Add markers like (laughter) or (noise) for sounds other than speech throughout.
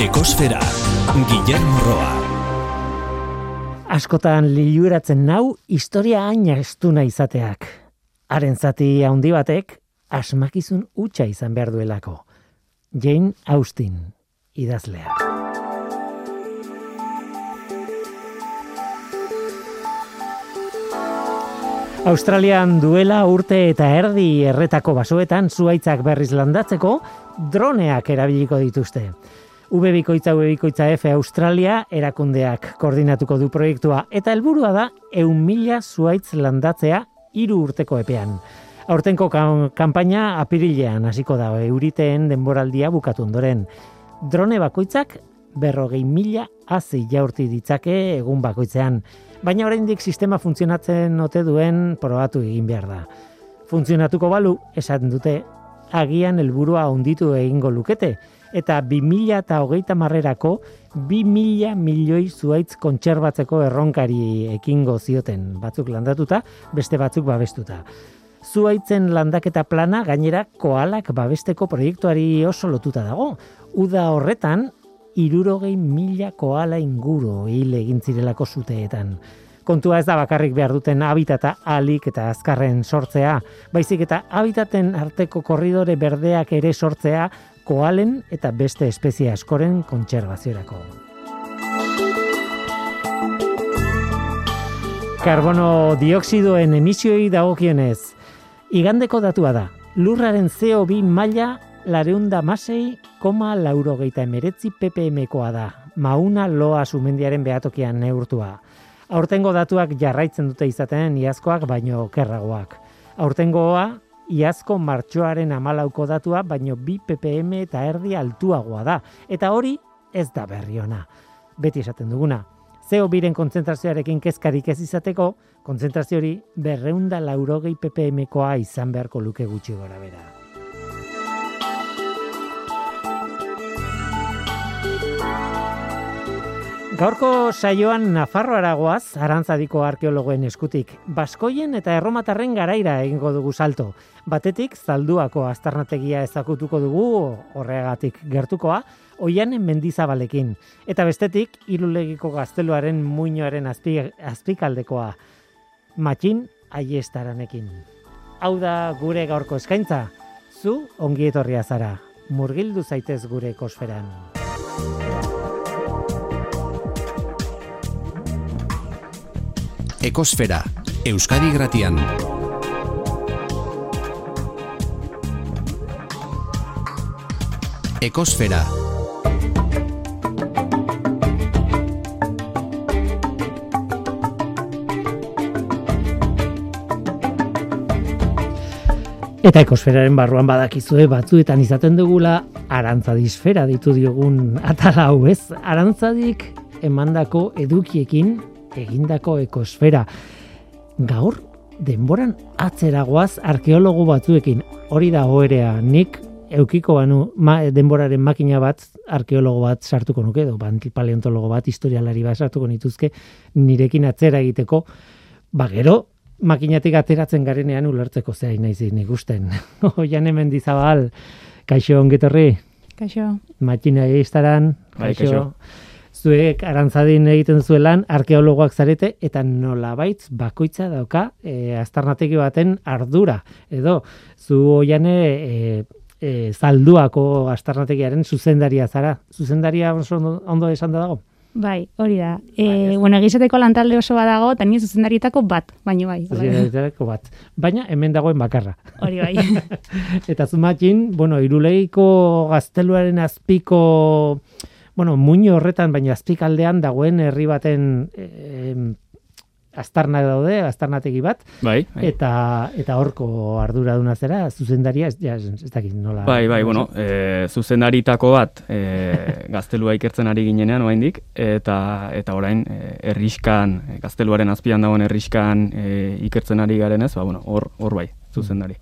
Ekosfera, Guillermo Roa. Askotan liluratzen nau historia aina estuna izateak. Haren zati handi batek asmakizun utxa izan behar duelako. Jane Austen, idazlea. Australian duela urte eta erdi erretako basoetan zuaitzak berriz landatzeko droneak erabiliko dituzte. V bikoitza V bikoitza F Australia erakundeak koordinatuko du proiektua eta helburua da eun mila zuaitz landatzea hiru urteko epean. Aurtenko kanpaina apirilean hasiko da euriteen denboraldia bukatu ondoren. Drone bakoitzak berrogei mila hazi jaurti ditzake egun bakoitzean baina oraindik sistema funtzionatzen ote duen probatu egin behar da. Funtzionatuko balu, esaten dute, agian helburua onditu egingo lukete, eta 2000 eta hogeita marrerako 2000 milioi zuaitz kontserbatzeko erronkari ekingo zioten batzuk landatuta, beste batzuk babestuta. Zuaitzen landaketa plana gainera koalak babesteko proiektuari oso lotuta dago. Uda horretan, irurogei mila koala inguru hil egin zirelako zuteetan. Kontua ez da bakarrik behar duten habitata alik eta azkarren sortzea, baizik eta habitaten arteko korridore berdeak ere sortzea koalen eta beste espezie askoren kontserbaziorako. Karbono dioksidoen emisioi dagokionez, igandeko datua da, lurraren CO2 maila lareunda masei, koma laurogeita emeretzi ppmkoa da. Mauna loa sumendiaren behatokian neurtua. Aurtengo datuak jarraitzen dute izaten iazkoak baino kerragoak. Aurtengoa, iazko martxoaren amalauko datua baino bi ppm eta erdi altuagoa da. Eta hori ez da berri ona. Beti esaten duguna. Zeo biren kontzentrazioarekin kezkarik ez izateko, kontzentrazio hori berreunda laurogei ppmkoa izan beharko luke gutxi gora bera. Gaurko saioan Nafarro Aragoaz, arantzadiko arkeologoen eskutik, Baskoien eta Erromatarren garaira egingo dugu salto. Batetik, zalduako astarnategia ezakutuko dugu, horregatik gertukoa, oianen mendizabalekin. Eta bestetik, irulegiko gazteluaren muinoaren azpi, azpikaldekoa, matxin aiestaranekin. Hau da gure gaurko eskaintza, zu ongietorria zara, murgildu zaitez gure kosferan. Ekosfera, Euskadi Gratian. Ekosfera. Eta ekosferaren barruan badakizue batzuetan izaten dugula arantzadisfera ditu diogun atala hau ez. Arantzadik emandako edukiekin egindako ekosfera. Gaur, denboran atzeragoaz arkeologo batzuekin. Hori da hoerea, nik eukiko banu ma, denboraren makina bat arkeologo bat sartuko nuke, edo paleontologo bat, historialari bat sartuko nituzke, nirekin atzera egiteko, ba gero, makinatik ateratzen garenean ulertzeko zea naiz ikusten. (laughs) Oian hemen dizabal, kaixo ongetorri? Kaixo. Makina egiztaran, Bai, kaixo. kaixo. Zuek arantzadin egiten zuelan arkeologoak zarete eta nolabaitz bakoitza dauka e, aztarnategi baten ardura. Edo, zu oiane e, e, zalduako aztarnategiaren zuzendaria zara. Zuzendaria oso ondo, ondo esan da dago? Bai, hori da. E, bueno, egizateko lantalde oso badago, eta nire zuzendarietako bat, baino bai. bai. Zuzendarietako bat. Baina hemen dagoen bakarra. Hori bai. (laughs) Eta zumakin, bueno, iruleiko gazteluaren azpiko, bueno, muño horretan, baina azpikaldean dagoen herri baten eh, aztarna daude, aztarnategi bat, Bai, bai. eta eta horko arduraduna zera, zuzendaria, ez, ja, ez dakit nola. Bai, bai, bueno, e, zuzendaritako bat e, gaztelua ikertzen ari ginenean oraindik eta eta orain e, herriskan, e, gazteluaren azpian dagoen herriskan e, ikertzen ari garenez, ba bueno, hor hor bai, zuzendari.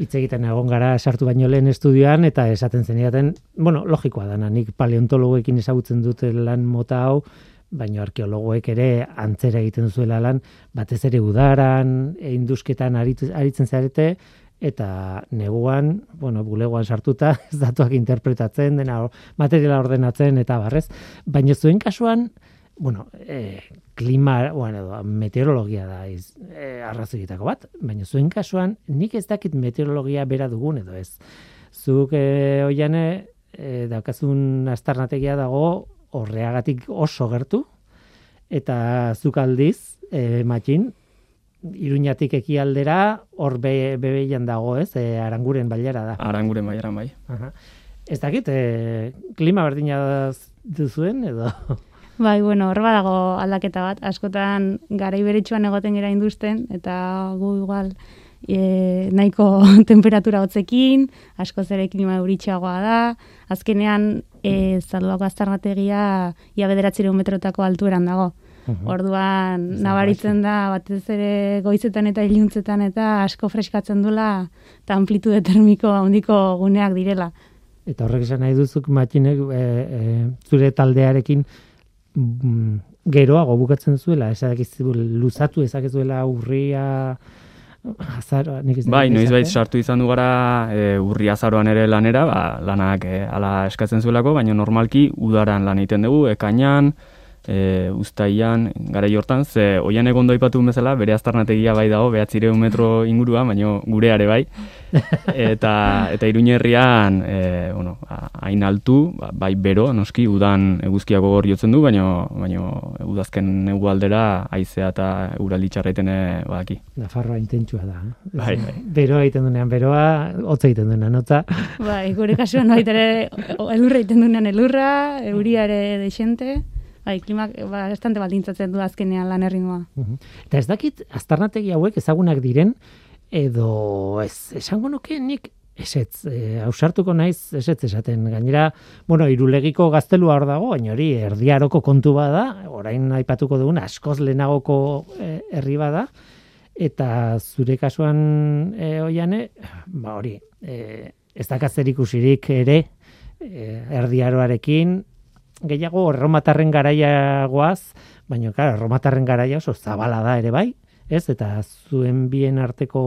Hitz egiten egon gara sartu baino lehen estudioan eta esaten zenidaten, bueno, logikoa dana, nik paleontologoekin ezagutzen dute lan mota hau, baina arkeologoek ere antzera egiten zuela lan, batez ere udaran, e, indusketan aritzen zarete, eta neguan, bueno, bulegoan sartuta, (laughs) ez datuak interpretatzen, dena materiala ordenatzen eta barrez, baina zuen kasuan, bueno, e, klima, bueno, meteorologia da iz, e, arrazoietako bat, baina zuen kasuan nik ez dakit meteorologia bera dugun edo ez. Zuk e, oiane e, daukazun astarnategia dago horreagatik oso gertu, eta zuk aldiz, e, matxin, Iruñatik ekialdera hor be, bebeian dago, ez? E, aranguren bailara da. Aranguren bailara bai. Aha. Ez dakit, e, klima berdina duzuen edo? Bai, bueno, hor badago aldaketa bat. Askotan garai beretsuan egoten gera induzten eta gu igual e, nahiko (laughs) temperatura hotzekin, asko zere klima euritxagoa da. Azkenean, e, zaluako aztarnategia ia bederatzireun metrotako altueran dago. Orduan, nabaritzen da, batez ere goizetan eta iluntzetan eta asko freskatzen dula eta amplitude termiko handiko guneak direla. Eta horrek esan nahi duzuk matxinek e, e, zure taldearekin geroago bukatzen zuela, esakizu luzatu ezakezuela urria azaroa, nik Bai, noiz bait sartu izan du gara e, urri azaroan ere lanera, ba, lanak e, ala eskatzen zuelako, baina normalki udaran lan egiten dugu, ekainan, e, ustaian, gara jortan, ze oian egon doipatu bezala, bere aztarnategia bai dago, behatzireun metro ingurua, baino gureare bai, (laughs) eta eta iruñerrian, e, bueno, hain altu, ba, bai bero, noski, udan eguzkiago hor jotzen du, baino, baino udazken egu aldera, aizea eta uraldi txarraiten badaki. Nafarroa intentsua da. Eh? Bai, bai. Beroa egiten dunean, beroa, hotza egiten duenean, hotza. Bai, gure kasuan ere, elurra egiten dunean elurra, euriare deixente, bai, klimak ba, estante baldintzatzen du azkenean lan erritmoa. Eta ez dakit, aztarnategi hauek ezagunak diren, edo ez, esango nuke nik esetz, e, ausartuko naiz esetz esaten. Gainera, bueno, irulegiko gaztelua hor dago, baina hori erdiaroko kontu bada, orain aipatuko dugun askoz lehenagoko e, herri bada, eta zure kasuan e, oiane, ba hori, e, ez dakazer ikusirik ere, e, erdiaroarekin, gehiago erromatarren garaiagoaz, baina claro, erromatarren garaia oso zabala da ere bai, ez? Eta zuen bien arteko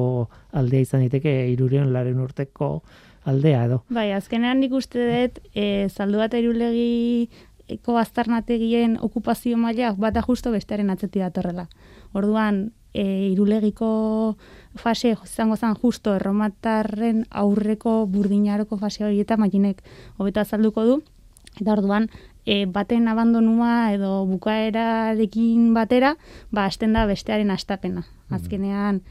aldea izan daiteke 300 urteko aldea edo. Bai, azkenean nik uste dut e, zaldu bat irulegi eko aztarnategien okupazio maila bata justo bestearen atzeti datorrela. Orduan, e, irulegiko fase izango zen justo erromatarren aurreko burdinaroko fase hori eta makinek hobeta azalduko du. Eta orduan, e, baten abandonua edo bukaerarekin batera, ba, hasten da bestearen astapena. Mm. Azkenean,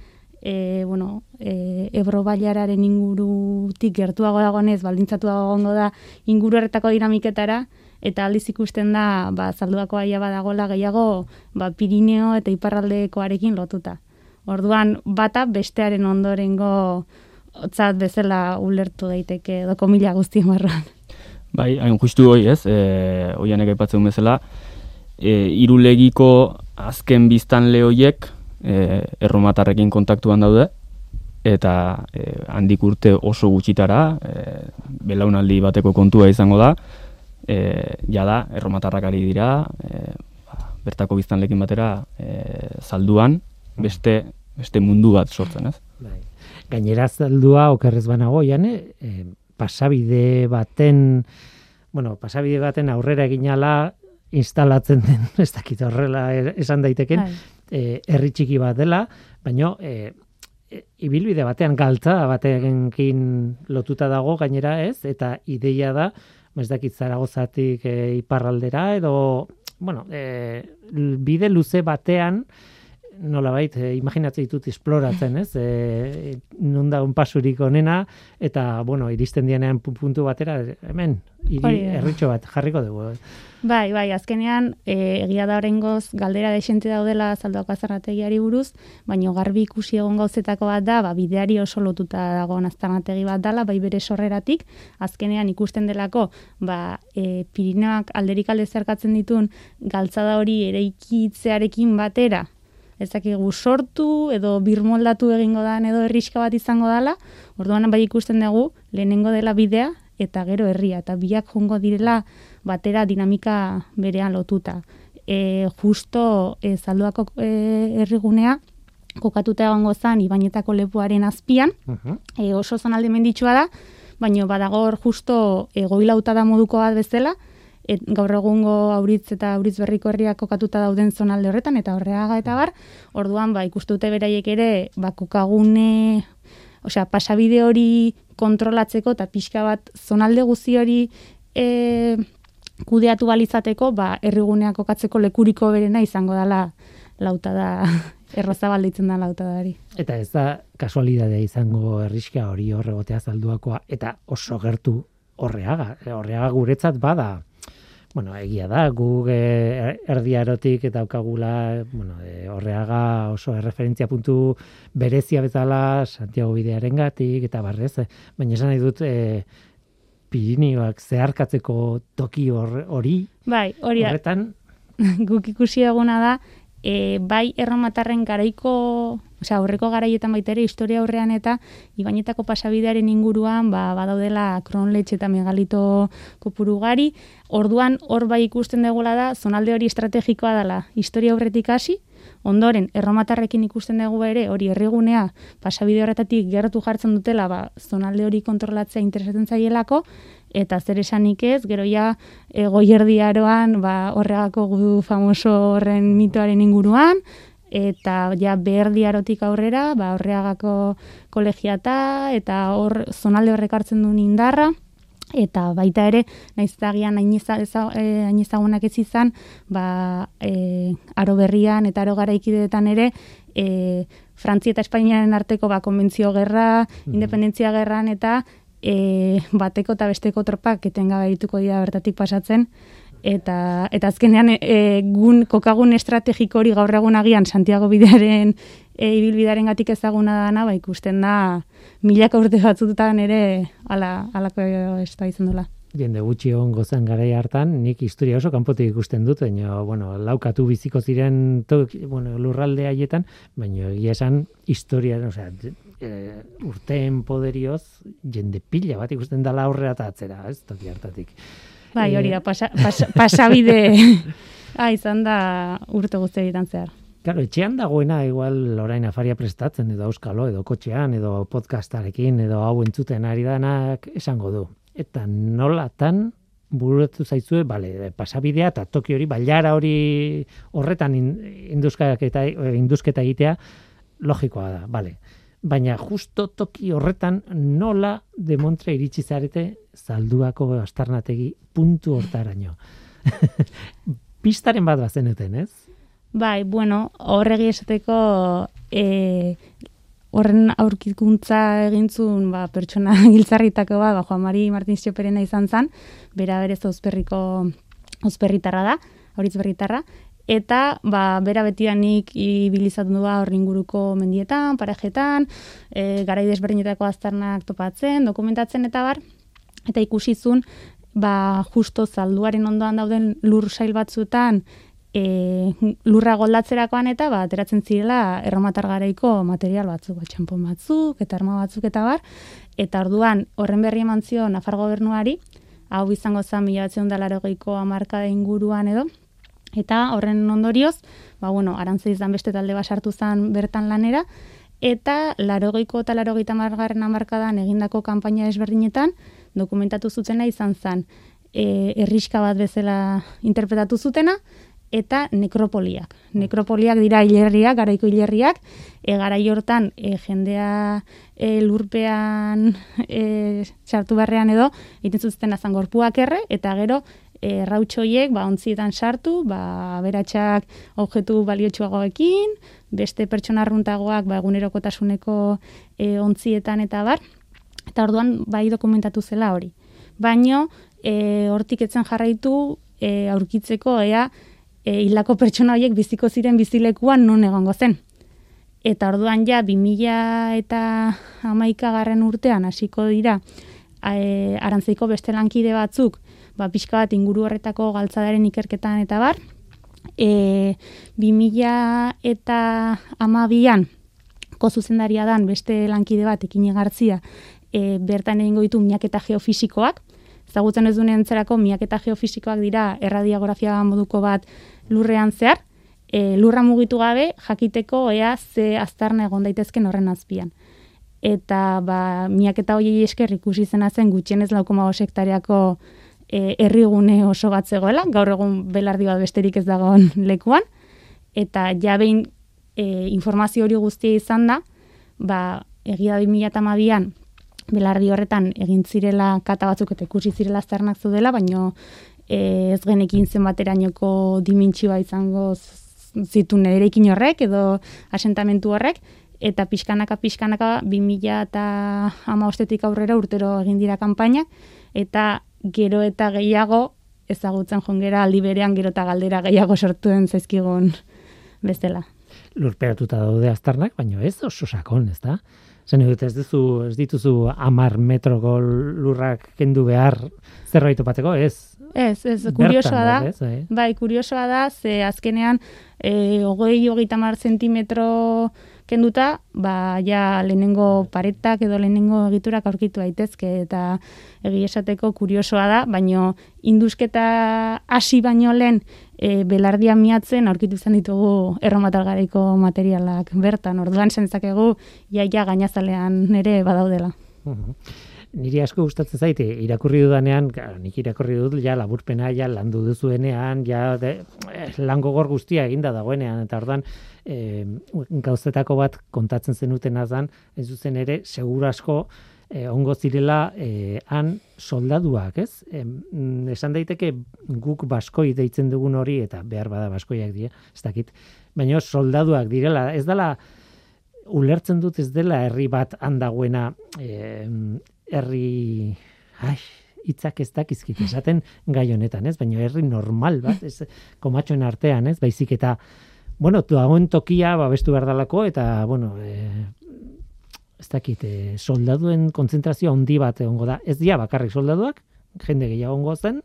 e, bueno, e, ebro bailararen ingurutik gertuago dagoenez, baldintzatu dagoengo da inguru erretako dinamiketara, eta aldiz ikusten da, ba, zalduako aia badagola gehiago, ba, Pirineo eta Iparraldekoarekin lotuta. Orduan, bata bestearen ondorengo otzat bezala ulertu daiteke, edo komila guztien marroan. Bai, hain justu hoi ez, e, oianek aipatzen bezala, e, irulegiko azken biztan lehoiek e, erromatarrekin kontaktuan daude, eta e, handik urte oso gutxitara, e, belaunaldi bateko kontua izango da, e, jada, erromatarrak ari dira, e, ba, bertako biztanlekin batera e, zalduan, beste, beste mundu bat sortzen, ez? Bai. Gainera zaldua okerrez banago, jane, e, pasabide baten, bueno, pasabide baten aurrera eginala instalatzen den, (laughs) ez dakit horrela er, esan daiteken, bai. eh, herri txiki bat dela, baina e, ibilbide batean galtza batekin lotuta dago gainera ez, eta ideia da, ez dakit zaragozatik e, iparraldera, edo, bueno, e, bide luze batean, nola bait, e, imaginatzen ditut esploratzen, ez? E, non da un pasurik onena, eta, bueno, iristen dienean puntu batera, hemen, iri, erritxo bat, jarriko dugu. Bai, bai, azkenean, e, egia da horrengoz, galdera desente daudela zaldoak azarrategiari buruz, baina garbi ikusi egon gauzetako bat da, ba, bideari oso lotuta dago azarrategi bat dala, bai bere sorreratik, azkenean ikusten delako, ba, e, Pirineoak alderik alde zerkatzen ditun, galtzada hori ere ikitzearekin batera, ezakigu sortu edo birmoldatu egingo da edo herriska bat izango dela, orduan bai ikusten dugu lehenengo dela bidea eta gero herria eta biak jongo direla batera dinamika berean lotuta. E, justo e, zalduako e, herrigunea kokatuta egongo zan Ibainetako lepuaren azpian, Mhm. e, oso zonalde menditsua da, baino badago hor justo e, goilauta da moduko bat bezala, et, gaur egungo auritz eta auritz berriko herriak kokatuta dauden zonalde horretan, eta horreaga eta bar, orduan ba, ikustute beraiek ere, ba, kokagune, osea, pasabide hori kontrolatzeko eta pixka bat zonalde guzi hori e, kudeatu balizateko, ba, herriguneak kokatzeko lekuriko berena izango dela lauta (laughs) da, errozabal deitzen da lauta dari. Eta ez da kasualidadea izango herriska hori horregotea zalduakoa, eta oso gertu horreaga. Horreaga guretzat bada, bueno, egia da, gu e, erdiarotik eta aukagula, bueno, e, horreaga oso erreferentzia puntu berezia bezala Santiago bidearen gatik, eta barrez, e, baina esan nahi dut, e, Pirinioak zeharkatzeko toki hor- hori, Bai, hori horretan, (laughs) guk ikusi eguna da, e, bai erromatarren garaiko, osea, aurreko garaietan baita ere, historia aurrean eta Ibainetako pasabidearen inguruan, ba, badaudela kronletxe eta megalito kopuru gari, orduan hor bai ikusten degula da, zonalde hori estrategikoa dela, historia aurretik hasi, ondoren erromatarrekin ikusten dugu ere hori herrigunea pasabide horretatik gertu jartzen dutela ba, zonalde hori kontrolatzea interesatzen zaielako eta zer esanik ez, gero ja e, goierdiaroan ba, horregako gudu famoso horren mitoaren inguruan, eta ja beherdiarotik aurrera, ba, horreagako kolegiata, eta hor zonalde horrek hartzen duen indarra, eta baita ere, naiz eta agian hain eza- eza- eh, hain ezagunak ez izan, ba, e, aro berrian eta aro garaikideetan ere, e, Frantzia eta Espainiaren arteko ba, konbentzio gerra, independentzia gerran eta e, bateko eta besteko tropak etengabe dituko dira bertatik pasatzen, eta eta azkenean e, gun kokagun estrategiko hori gaur egun agian Santiago bidearen e, ibilbidearen gatik ezaguna dana, ba ikusten da milaka urte batzutan ere ala alako esto izan dela. jende gutxi egon gozan garai hartan, nik historia oso kanpotik ikusten dut, baina, bueno, laukatu biziko ziren to, bueno, lurralde haietan, baina egia esan historia, osea, e, urteen poderioz, jende pila bat ikusten dala aurrera eta atzera, ez, toki hartatik. Bai, Eh, hori da, pasa, (laughs) pasa, pasabide (laughs) ah, izan da urte guztietan zehar. Claro, etxean dagoena igual orain afaria prestatzen edo auskalo edo kotxean edo podcastarekin edo hau entzuten ari danak esango du. Eta nolatan bururatu zaizue, bale, pasabidea eta toki hori, bailara hori horretan in, induzketa, induzketa egitea logikoa da, bale. Baina justo toki horretan nola demontre iritsi zarete zalduako astarnategi puntu hortaraino. (laughs) Pistaren bat bazenuten, ez? Bai, bueno, horregi esateko e, horren aurkikuntza egintzun ba, pertsona (laughs) giltzarritako ba, ba, Juan Mari Martins Txoperena izan zan, bera berez ozperriko ozperritarra da, horitz berritarra, eta ba, bera betianik ibilizatu du ba, horri inguruko mendietan, parajetan, e, garai desberdinetako aztarnak topatzen, dokumentatzen eta bar, eta ikusizun, ba, justo zalduaren ondoan dauden lur sail batzuetan, e, lurra goldatzerakoan eta ba, ateratzen zirela erromatar garaiko material batzuk, ba, txampon batzuk eta arma batzuk eta bar, eta orduan horren berri eman zio Nafar gobernuari, hau izango zen mila batzen da larogeiko amarkada inguruan edo, eta horren ondorioz, ba, bueno, arantza izan beste talde basartu zen bertan lanera, eta larogeiko eta larogeita margarren amarkadan egindako kanpaina desberdinetan, dokumentatu zutena izan zen, e, erriska bat bezala interpretatu zutena, eta nekropoliak. Nekropoliak dira hilerriak, garaiko hilerriak, e, garai hortan e, jendea e, lurpean e, sartu barrean edo, egiten zuten azan gorpuak erre, eta gero e, rautxoiek ba, ontzietan sartu, ba, beratxak objektu baliotsuagoekin, beste pertsona arruntagoak ba, egunerokotasuneko e, ontzietan eta bar, eta orduan bai dokumentatu zela hori. Baino, e, hortik etzen jarraitu e, aurkitzeko ea e, hildako pertsona horiek biziko ziren bizilekuan non egongo zen. Eta orduan ja, 2000 eta amaika garren urtean hasiko dira, e, arantzeiko beste lankide batzuk, ba, pixka bat inguru horretako galtzadaren ikerketan eta bar, e, 2000 eta amabian, ko zuzendaria dan beste lankide bat, ekine gartzia, e, bertan egingo ditu miaketa geofisikoak, ezagutzen ez duen entzerako miaketa geofisikoak dira erradiografia moduko bat lurrean zehar, e, lurra mugitu gabe jakiteko ea ze aztarna egon daitezken horren azpian. Eta ba, miak eta hoiei esker ikusi zena zen gutxienez laukoma sektariako e, herrigune oso bat zegoela, gaur egun belardi bat besterik ez dagoen (laughs) lekuan, eta ja behin e, informazio hori guztia izan da, ba, egia da 2008an belardi horretan egin zirela kata batzuk eta ikusi zirela aztarnak zudela, baino ez genekin zenbaterainoko dimentsioa izango zitu nerekin horrek edo asentamentu horrek, eta pixkanaka pixkanaka 2000 eta ama ostetik aurrera urtero egin dira kanpaina, eta gero eta gehiago ezagutzen jongera aldi berean gero eta galdera gehiago sortuen zaizkigun bestela. Lurperatuta daude aztarnak, baino ez oso sakon, ez da? Zen ez duzu, ez dituzu amar metroko lurrak kendu behar zerbait opateko, ez? Ez, ez, kuriosoa da. Ez, eh? Bai, kuriosoa da, ze azkenean, e, ogoi, hogeita mar zentimetro kenduta, ba, ja lehenengo paretak edo lehenengo egiturak aurkitu daitezke eta egi esateko kuriosoa da, baino indusketa hasi baino lehen e, belardia miatzen aurkitu izan ditugu erromatar garaiko materialak bertan, orduan zentzakegu jaia gainazalean nere badaudela. Niri asko gustatzen zaite irakurri dudanean, claro, nik irakurri dut ja laburpena ja landu duzuenean, ja de, eh, lango gor guztia eginda dagoenean eta ordan eh, gauzetako bat kontatzen zenuten azan, ez zuzen ere seguru asko eh, ongo zirela eh, han soldaduak, ez? Eh, esan daiteke guk baskoi deitzen dugun hori eta behar bada baskoiak dira, ez dakit. Baina soldaduak direla, ez dela ulertzen dut ez dela herri bat handagoena eh, herri ai hitzak ez dakizkit esaten gai honetan, ez? Baina herri normal bat, ez komatxoen artean, ez? Baizik eta bueno, dagoen tokia babestu berdalako eta bueno, e, ez dakit, e, soldaduen kontzentrazio handi bat egongo da. Ez dira bakarrik soldaduak, jende gehiago egongo zen,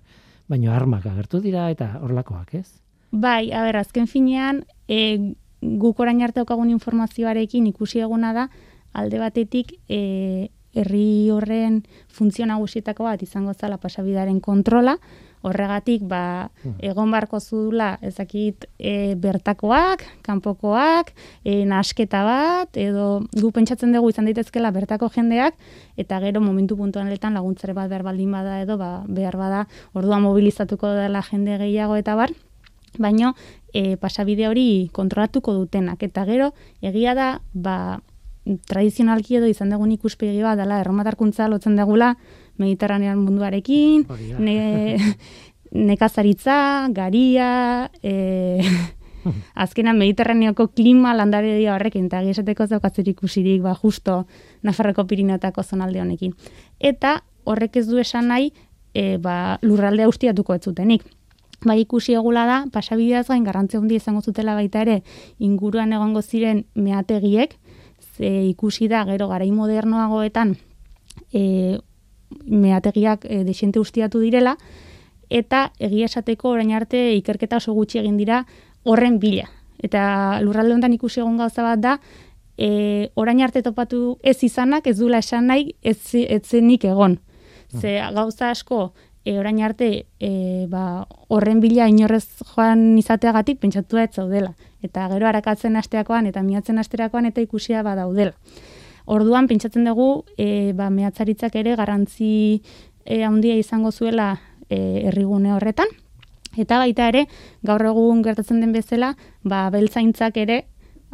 baina armak agertu dira eta horlakoak, ez? Bai, a ber, azken finean, e, guk orain arte okagun informazioarekin ikusi eguna da, alde batetik, e, herri horren funtzio nagusietako bat izango zala pasabidaren kontrola, horregatik ba, hmm. egon barko zudula ezakit e, bertakoak, kanpokoak, e, nasketa bat, edo gu pentsatzen dugu izan daitezkela bertako jendeak, eta gero momentu puntuan letan laguntzare bat behar baldin bada edo ba, behar bada orduan mobilizatuko dela jende gehiago eta bar, baino e, pasabide hori kontrolatuko dutenak, eta gero egia da ba, tradizionalki edo izan dugun ikuspegi bat dela erromatarkuntza lotzen degula mediterranean munduarekin, ne, (laughs) nekazaritza, garia, (laughs) e, azkenan mediterraneoko klima landare dira horrekin, eta esateko zaukatzen ikusirik ba, justo Nafarroko Pirinotako zonalde honekin. Eta horrek ez du esan nahi e, ba, lurralde austiatuko ez zutenik. Ba, ikusi egula da, pasabideaz gain garrantzia hundi izango zutela baita ere inguruan egongo ziren meategiek, ze ikusi da gero garai modernoagoetan e, meategiak e, desente ustiatu direla, eta egia esateko orain arte ikerketa oso gutxi egin dira horren bila. Eta lurralde honetan ikusi egon gauza bat da, e, orain arte topatu ez izanak ez dula esan nahi ez, ez zenik egon. Ze gauza asko e, orain arte e, ba, horren bila inorrez joan izateagatik pentsatu ez zaudela. Eta gero harakatzen asteakoan eta miatzen asterakoan eta ikusia badaudela. Orduan pentsatzen dugu e, ba, mehatzaritzak ere garrantzi e, handia izango zuela e, errigune horretan. Eta baita ere, gaur egun gertatzen den bezala, ba, beltzaintzak ere,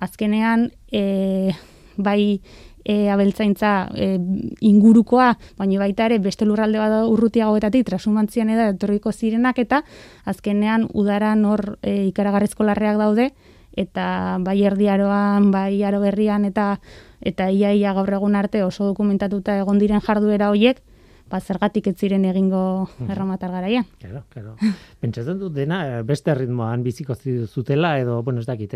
azkenean, e, bai e, abeltzaintza e, ingurukoa, baina baita ere beste lurralde bat urrutiagoetatik trasumantzian eda etorriko zirenak eta azkenean udara nor e, ikaragarrizko larreak daude eta bai erdiaroan, bai aro berrian eta eta iaia gaur egun arte oso dokumentatuta egon diren jarduera hoiek, ba, zergatik ez ziren egingo erromatar garaia. Claro, claro. (laughs) Pentsatzen dut dena beste ritmoan biziko zutela edo, bueno, ez dakit,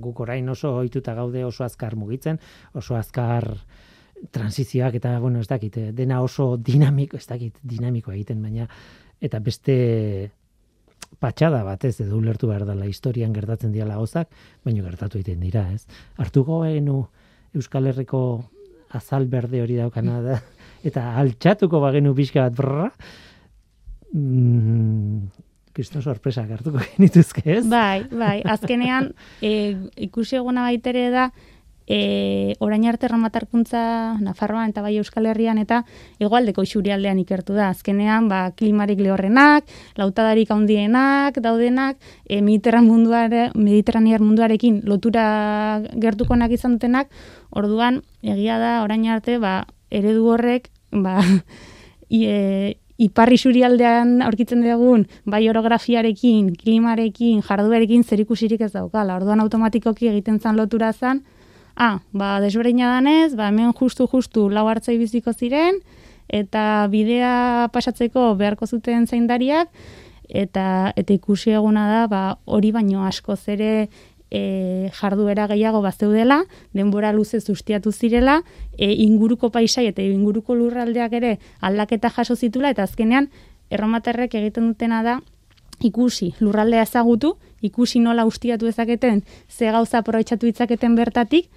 guk orain oso ohituta gaude oso azkar mugitzen, oso azkar transizioak eta bueno, ez dakit, eh, dena oso dinamiko, ez dakit, dinamiko egiten, baina eta beste patxada batez edo ulertu behar dela historian gertatzen diala gozak, baina gertatu egiten dira, ez? Artuko enu Euskal Herriko azal berde hori daukana da, (laughs) eta altxatuko bagenu pixka bat brrra, mm, Kristo sorpresa hartuko genituzke, ez? Bai, bai, azkenean e, ikusi eguna baitere da e, orain arte romatarkuntza Nafarroan eta bai Euskal Herrian eta hegoaldeko isurialdean ikertu da. Azkenean, ba, klimarik lehorrenak, lautadarik handienak, daudenak, e, mediterran munduare, mediterraniar munduarekin lotura gertukonak izan dutenak, orduan, egia da, orain arte, ba, eredu horrek, ba, (laughs) e, iparri surialdean aurkitzen dugun bai orografiarekin, klimarekin, jarduarekin zerikusirik ez daukala. Orduan automatikoki egiten zan lotura zan, ah, ba, desberdina danez, ba, hemen justu-justu lau hartzai biziko ziren, eta bidea pasatzeko beharko zuten zaindariak, eta eta ikusi eguna da, ba, hori baino asko zere e, jarduera gehiago bazeudela, denbora luze sustiatu zirela, e, inguruko paisai eta inguruko lurraldeak ere aldaketa jaso zitula, eta azkenean, erromaterrek egiten dutena da, ikusi lurraldea ezagutu, ikusi nola ustiatu ezaketen, ze gauza aprobetxatu ditzaketen bertatik,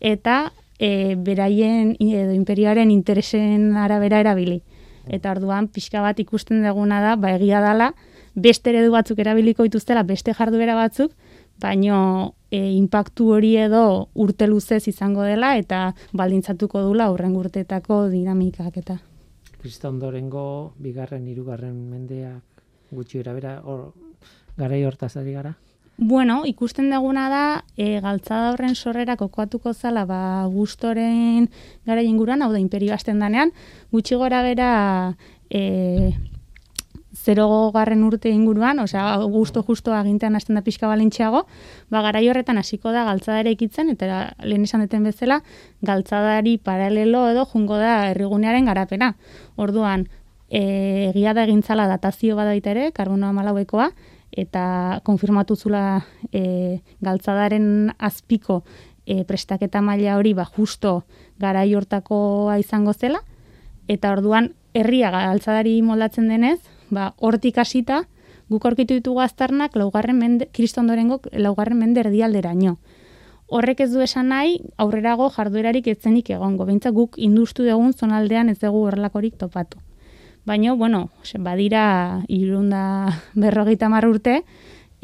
eta e, beraien edo imperioaren interesen arabera erabili. Eta orduan pixka bat ikusten duguna da, ba egia dala, beste eredu batzuk erabiliko dituztela, beste jarduera batzuk, baino e, impactu hori edo urte luzez izango dela eta baldintzatuko dula aurren urteetako dinamikak eta. Kristondorengo bigarren, hirugarren mendeak gutxi erabera hor garai hortaz ari gara? Bueno, ikusten duguna da, e, galtzada horren sorrera kokoatuko zala, ba, gustoren gara inguruan, hau da, imperio hasten danean, gutxi gora bera, e, zero garren urte inguruan, osea, gusto justo agintean hasten da pixka balintxeago, ba, gara horretan hasiko da galtzada ere ikitzen, eta lehen esan deten bezala, galtzadari paralelo edo jungo da errigunearen garapena. Orduan, e, egia da egintzala datazio badaita ere, karbonoa malauekoa, eta konfirmatu zula e, galtzadaren azpiko e, prestaketa maila hori ba justo garai hortakoa izango zela eta orduan herria galtzadari moldatzen denez ba hortik hasita guk aurkitu ditugu aztarnak laugarren mende kristondorengo laugarren mende erdialderaino Horrek ez du esan nahi, aurrerago jarduerarik etzenik egongo. Beintza guk industu dugun zonaldean ez dugu horrelakorik topatu. Baina, bueno, badira irunda (laughs) berrogeita mar urte,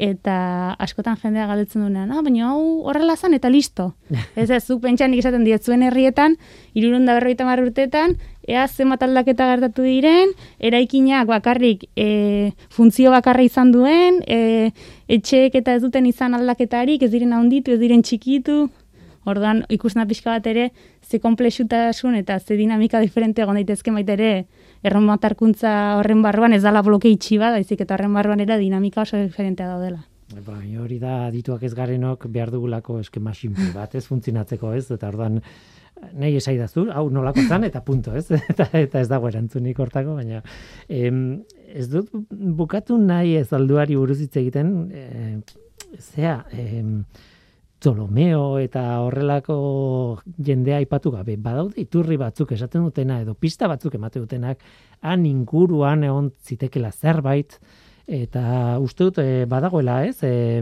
eta askotan jendea galdetzen duenean, ah, baina hau horrela zan eta listo. (laughs) ez ez, zuk pentsan ikizaten diet zuen herrietan, irurunda berrogeita mar urteetan, ea zenbat aldaketa gertatu diren, eraikinak bakarrik e, funtzio bakarra izan duen, e, etxeek eta ez duten izan aldaketarik, ez diren handitu, ez diren txikitu, Orduan, ikusten pixka bat ere, ze komplexutasun eta ze dinamika diferente egon daitezke baita ere, erromatarkuntza horren barruan ez dala bloke itxi bat, daizik eta horren barruan era dinamika oso diferentea daudela. Ba, hori da dituak ez garenok behar dugulako eskema simple bat, ez funtzionatzeko ez, eta orduan nahi esaidazu, hau nolako zan, eta punto, ez? (laughs) eta, eta ez dago erantzunik hortako, baina em, ez dut bukatu nahi ez alduari buruz hitz egiten, e, zea, em, Ptolomeo eta horrelako jendea aipatu gabe, badaude iturri batzuk esaten dutena edo pista batzuk emate dutenak, han inguruan egon zitekela zerbait, eta uste dut e, badagoela ez, e,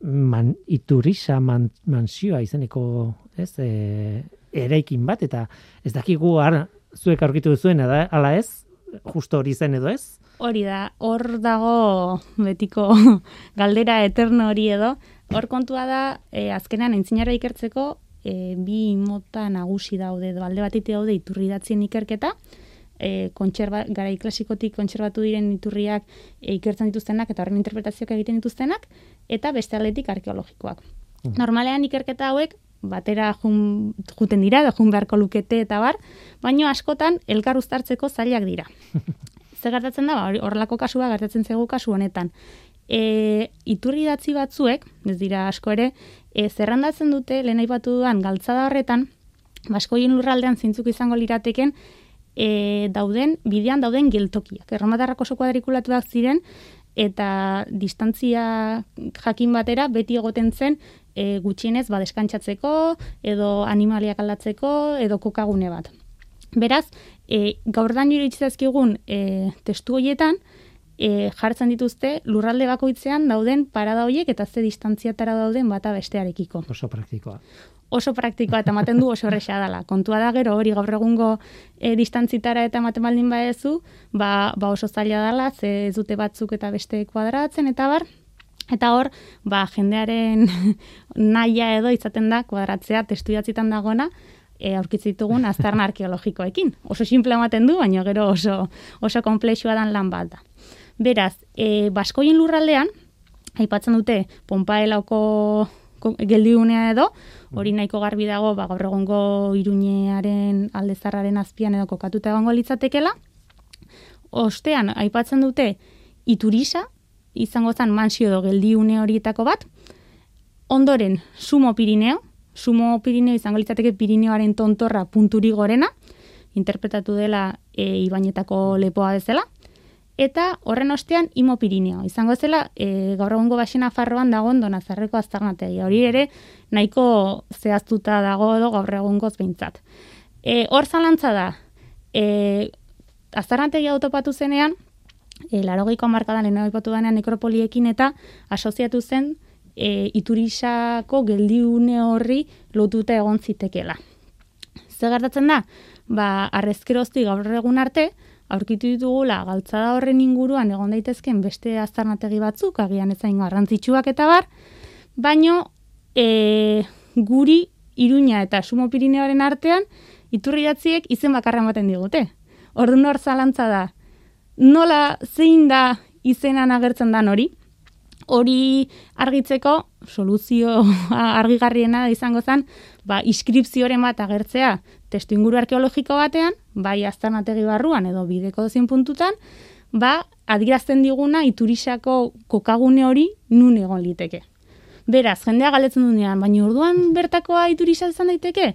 man, iturisa man, mansioa izeneko ez, e, eraikin bat, eta ez dakigu har, zuek aurkitu duzuen, da, ala ez, justo hori zen edo ez? Hori da, hor dago betiko (laughs) galdera eterno hori edo, Hor kontua da, e, azkenean entzinara ikertzeko, e, bi mota nagusi daude, edo alde batite daude iturri datzien ikerketa, e, kontserba, garai klasikotik kontserbatu diren iturriak e, ikertzen dituztenak eta horren interpretazioak egiten dituztenak, eta beste aldetik arkeologikoak. Mm. Normalean ikerketa hauek, batera jun, juten dira, da jun beharko lukete eta bar, baino askotan elkar uztartzeko zailak dira. (laughs) Zer gertatzen da, ba, horrelako kasua gertatzen zego kasu honetan e, iturri datzi batzuek, ez dira asko ere, e, zerrandatzen dute, lehen aipatu duan, galtzada horretan, baskoien lurraldean zintzuk izango lirateken, e, dauden, bidean dauden geltokiak. Erromatarrako oso kuadrikulatuak ziren, eta distantzia jakin batera beti egoten zen e, gutxienez ba deskantsatzeko edo animaliak aldatzeko edo kokagune bat. Beraz, e, gaurdan iritsi e, testu hoietan e, jartzen dituzte lurralde bakoitzean dauden parada horiek eta ze distantziatara dauden bata bestearekiko. Oso praktikoa. oso praktikoa eta ematen du oso horrexa dela. Kontua da gero hori gaur egungo e, distantzitara eta ematen baldin baezu, ba, ba oso zaila dela, ze ez dute batzuk eta beste kuadratzen eta bar, Eta hor, ba, jendearen (laughs) naia edo izaten da kuadratzea testu jatzitan dagona, e, aurkitzitugun aztarna (laughs) arkeologikoekin. Oso simple ematen du, baina gero oso, oso komplexua dan lan bat da. Beraz, e, Baskoien lurraldean, aipatzen dute, Pompaelauko geldiunea edo, hori nahiko garbi dago, ba, gaur egongo iruñearen aldezarraren azpian edo kokatuta egongo litzatekela. Ostean, aipatzen dute, iturisa, izango zen mansio edo geldiune horietako bat, ondoren, sumo pirineo, sumo pirineo izango litzateke pirineoaren tontorra punturi gorena, interpretatu dela e, ibainetako lepoa bezala, eta horren ostean imo pirineo. Izango zela, e, gaur egungo basena farroan dago ondona zarreko aztarnategi. Hori ere, nahiko zehaztuta dago edo gaur egungo behintzat. E, hor zalantza da, e, aztarnategi autopatu zenean, e, larogeiko amarkadan lehen aipatu denean nekropoliekin eta asoziatu zen e, iturisako geldiune horri lotuta egon zitekela. Ze gertatzen da? Ba, arrezkerozti gaur egun arte, aurkitu ditugula galtzada horren inguruan egon daitezken beste aztarnategi batzuk, agian ezain garrantzitsuak eta bar, baino e, guri iruña eta sumo pirineoaren artean, iturri jatziek izen bakarra ematen digute. Ordu hor zalantza da, nola zein da izenan agertzen dan hori, hori argitzeko soluzio (laughs) argigarriena izango zen, ba, iskripzioren bat agertzea testu inguru arkeologiko batean, bai aztanategi barruan edo bideko dozin puntutan, ba, adirazten diguna iturisako kokagune hori nun egon liteke. Beraz, jendea galetzen dunean, baina urduan bertakoa iturisa izan daiteke?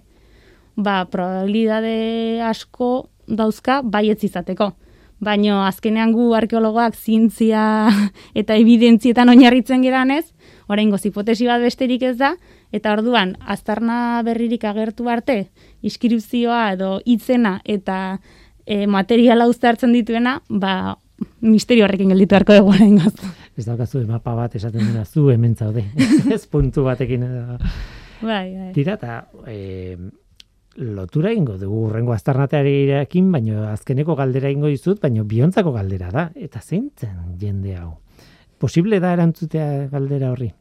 Ba, probabilidade asko dauzka baietz izateko baino azkenean gu arkeologoak zientzia (laughs) eta evidentzietan oinarritzen geranez, oraingo hipotesi bat besterik ez da, eta orduan, aztarna berririk agertu arte, iskripzioa edo hitzena eta e, materiala uztartzen dituena, ba, misterio horrekin gelditu harko dugu orain Ez daukazu mapa bat esaten dena zu hemen zaude. (laughs) ez puntu batekin. Bai, bai. Tira, eta e, lotura ingo dugu urrengo aztarnatearekin, baino azkeneko galdera ingo dizut, baino biontzako galdera da, eta zeintzen jende hau. Posible da erantzutea galdera horri?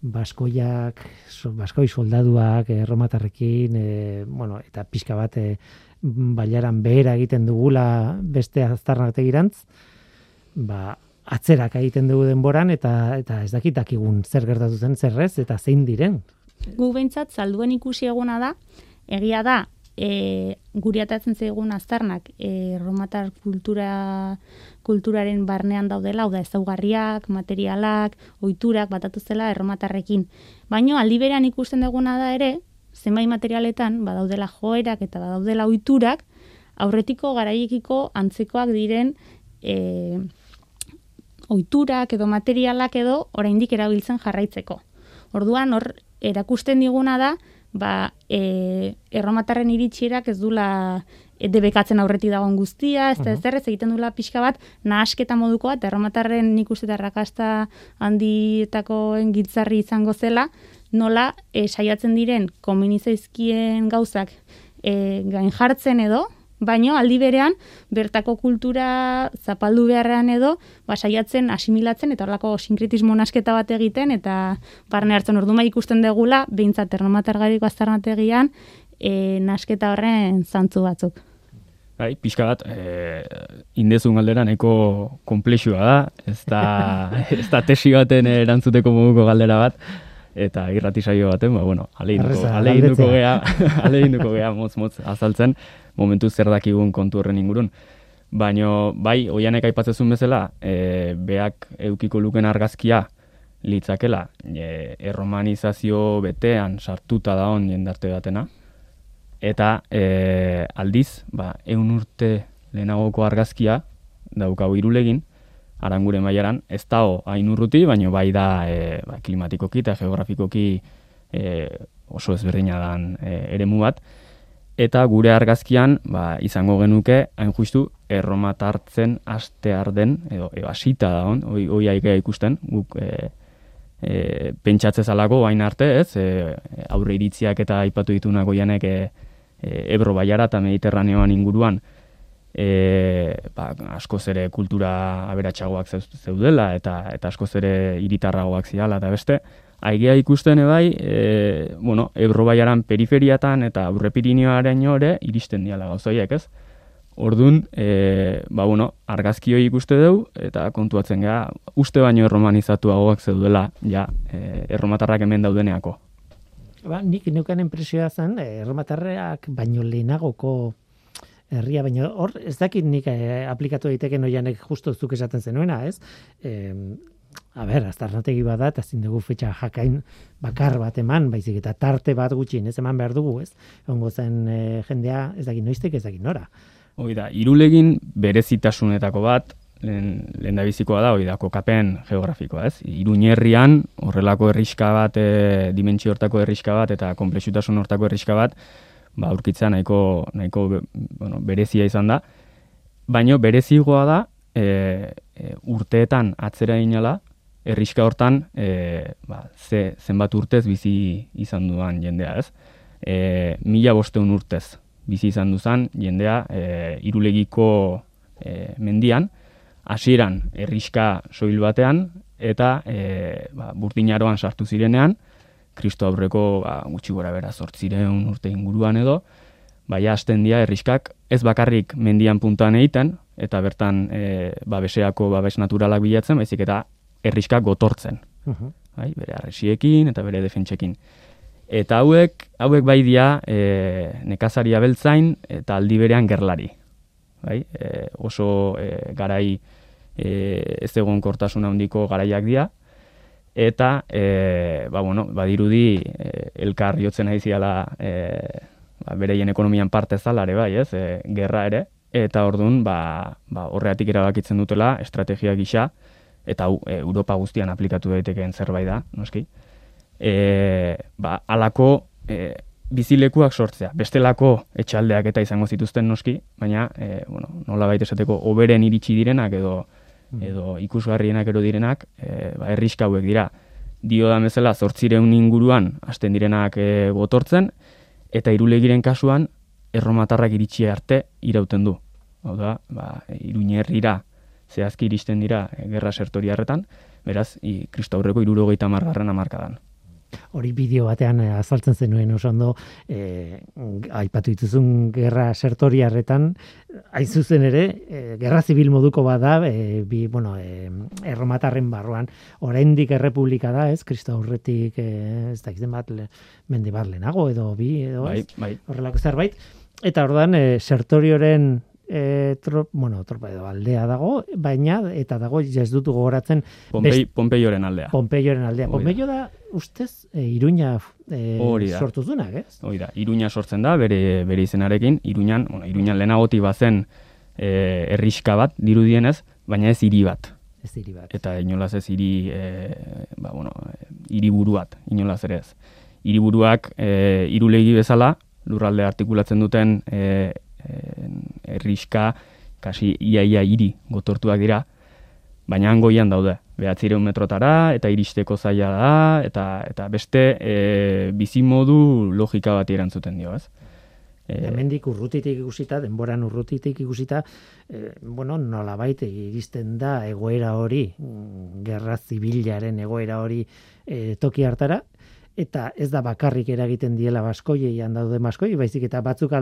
Baskoiak, so, baskoi soldaduak, erromatarrekin, eh, e, bueno, eta pixka bat e, baiaran behera egiten dugula beste aztarnategirantz, ba, atzerak egiten dugu denboran, eta eta ez dakitakigun zer gertatu zen zerrez, eta zein diren. Gu behintzat, zalduen ikusi eguna da, egia da, e, guri atatzen zaigun aztarnak e, romatar kultura, kulturaren barnean daudela, hau da ezaugarriak, materialak, ohiturak batatu zela erromatarrekin. Baino aldi berean ikusten duguna da ere, zenbait materialetan badaudela joerak eta badaudela ohiturak aurretiko garaiekiko antzekoak diren e, ohiturak edo materialak edo oraindik erabiltzen jarraitzeko. Orduan hor erakusten diguna da ba, e, erromatarren iritsierak ez dula e, debekatzen aurreti dagoen guztia, ez da uh ez egiten dula pixka bat, nahasketa moduko bat, erromatarren nik uste rakasta handietakoen gitzarri izango zela, nola e, saiatzen diren kominizaizkien gauzak e, gain jartzen edo, baino aldi berean bertako kultura zapaldu beharrean edo ba saiatzen asimilatzen eta horlako sinkretismo nasketa bat egiten eta barne hartzen orduma ikusten degula beintzat termomatergariko aztarnategian e, nasketa horren zantzu batzuk. Bai, pixka bat, e, indezun galdera nahiko komplexua da, ez da, (laughs) ez da tesi baten erantzuteko moduko galdera bat, eta irrati saio baten, ba, bueno, aleinduko gea, (laughs) aleinduko gea, motz, motz, azaltzen, momentu zer dakigun kontu horren ingurun. Baino, bai, oianek aipatzezun bezala, e, beak eukiko luken argazkia litzakela, e, erromanizazio betean sartuta da hon jendarte batena, eta e, aldiz, ba, eun urte lehenagoko argazkia daukau irulegin, arangure maiaran, ez dago hain urruti, baino bai da e, ba, klimatikoki eta geografikoki e, oso ezberdina dan e, eremu bat, eta gure argazkian ba, izango genuke hain justu erromatartzen aste den edo, edo asita da hon, oi, oi ikusten, guk e, e, pentsatze zalako hain arte, ez, e, aurre iritziak eta aipatu ditunako janek e, e, Ebro Baiara eta Mediterraneoan inguruan, e, ba, askoz ere kultura aberatsagoak zeudela eta eta askoz ere hiritarragoak ziala eta beste aigea ikusten ebai e, bueno, Ebro Baiaran periferiatan eta Aurre Pirinioaren ere iristen diala gauzoiek, ez? Ordun, e, ba bueno, argazki hori ikuste dugu eta kontuatzen gea uste baino erromanizatuagoak zeudela ja e, erromatarrak hemen daudeneako. Ba, nik neukan impresioa zen, erromatarreak baino lehenagoko herria, baina hor ez dakit nik eh, aplikatu daiteke noianek justo zuk esaten zenuena, ez? Eh, a ber, aztarnategi bada, eta zin dugu fetxa jakain bakar bat eman, baizik eta tarte bat gutxin, ez eman behar dugu, ez? Ongo zen eh, jendea, ez dakit noiztek, ez dakit nora. Hoi da, irulegin berezitasunetako bat, lehen, lehen da bizikoa da, hoi da, kokapen geografikoa, ez? Iruñerrian, horrelako erriska bat, e, dimentsio hortako erriska bat, eta komplexutasun hortako erriska bat, ba, aurkitza nahiko, nahiko bueno, berezia izan da. Baina berezigoa da, e, e, urteetan atzera inala, erriska hortan, e, ba, ze, zenbat urtez bizi izan duan jendea ez. E, mila bosteun urtez bizi izan duzan jendea e, irulegiko e, mendian, hasieran erriska soil batean, eta e, ba, burdinaroan sartu zirenean, kristo aurreko ba, gutxi gora bera zortzireun urte inguruan edo, bai hasten dira erriskak ez bakarrik mendian puntuan egiten, eta bertan e, ba, beseako babes naturalak bilatzen, baizik eta erriskak gotortzen. Uh bai, bere arresiekin eta bere defentsekin. Eta hauek, hauek bai dia e, nekazaria beltzain eta aldi berean gerlari. Bai, e, oso e, garai e, ez egon kortasuna handiko garaiak dira, eta e, ba, bueno, badirudi e, elkar jotzen haiziala e, ba, bereien ekonomian parte zalare bai, ez, e, gerra ere, eta ordun ba, ba, horreatik erabakitzen dutela estrategia gisa, eta e, Europa guztian aplikatu daitekeen zerbait da, noski, e, ba, alako e, bizilekuak sortzea, bestelako etxaldeak eta izango zituzten noski, baina e, bueno, nola baita esateko oberen iritsi direnak edo Mm. edo ikusgarrienak ero direnak, e, ba, erriska hauek dira. Dio da bezala, zortzireun inguruan, hasten direnak e, botortzen, eta irulegiren kasuan, erromatarrak iritsi arte irauten du. Hau da, ba, iruñerrira zehazki iristen dira e, gerra sertoriarretan, beraz, i, kristo aurreko irurogeita margarren amarkadan hori bideo batean eh, azaltzen zenuen oso ondo e, aipatu dituzun gerra sertoriarretan. Hain zuzen ere e, gerra zibil moduko bada e, bi bueno e, erromatarren barruan. Oraindik errepublika da ez? Kristo aurretik e, ez da bat le, mende bat lehenago edo bi edo bai, bai. horrelako zerbait. Eta ordan e, sertorioren e, tro, bueno, tropa edo aldea dago, baina eta dago ez dut gogoratzen Pompei, Pompeioren aldea. Pompeioren aldea. Pompeio da ustez e, Iruña e, sortu zunak, ez? Hori da, Iruña sortzen da bere bere izenarekin, Iruñan, bueno, Iruñan lenagoti bazen e, erriska bat dirudienez, baina ez hiri bat. Ez hiri bat. Eta inolaz ez hiri e, ba bueno, hiriburu bat, inolaz ere ez. Hiriburuak e, irulegi bezala lurralde artikulatzen duten e, erriska, kasi iaia iri gotortuak dira, baina hangoian daude. Behatzireun metrotara, eta iristeko zaila da, eta, eta beste e, bizimodu logika bat erantzuten dio, ez? E, Hemendik urrutitik ikusita, denboran urrutitik ikusita, e, bueno, nola baite iristen da egoera hori, gerra zibilaren egoera hori e, toki hartara, eta ez da bakarrik eragiten diela baskoiei daude baskoi, baizik eta batzuk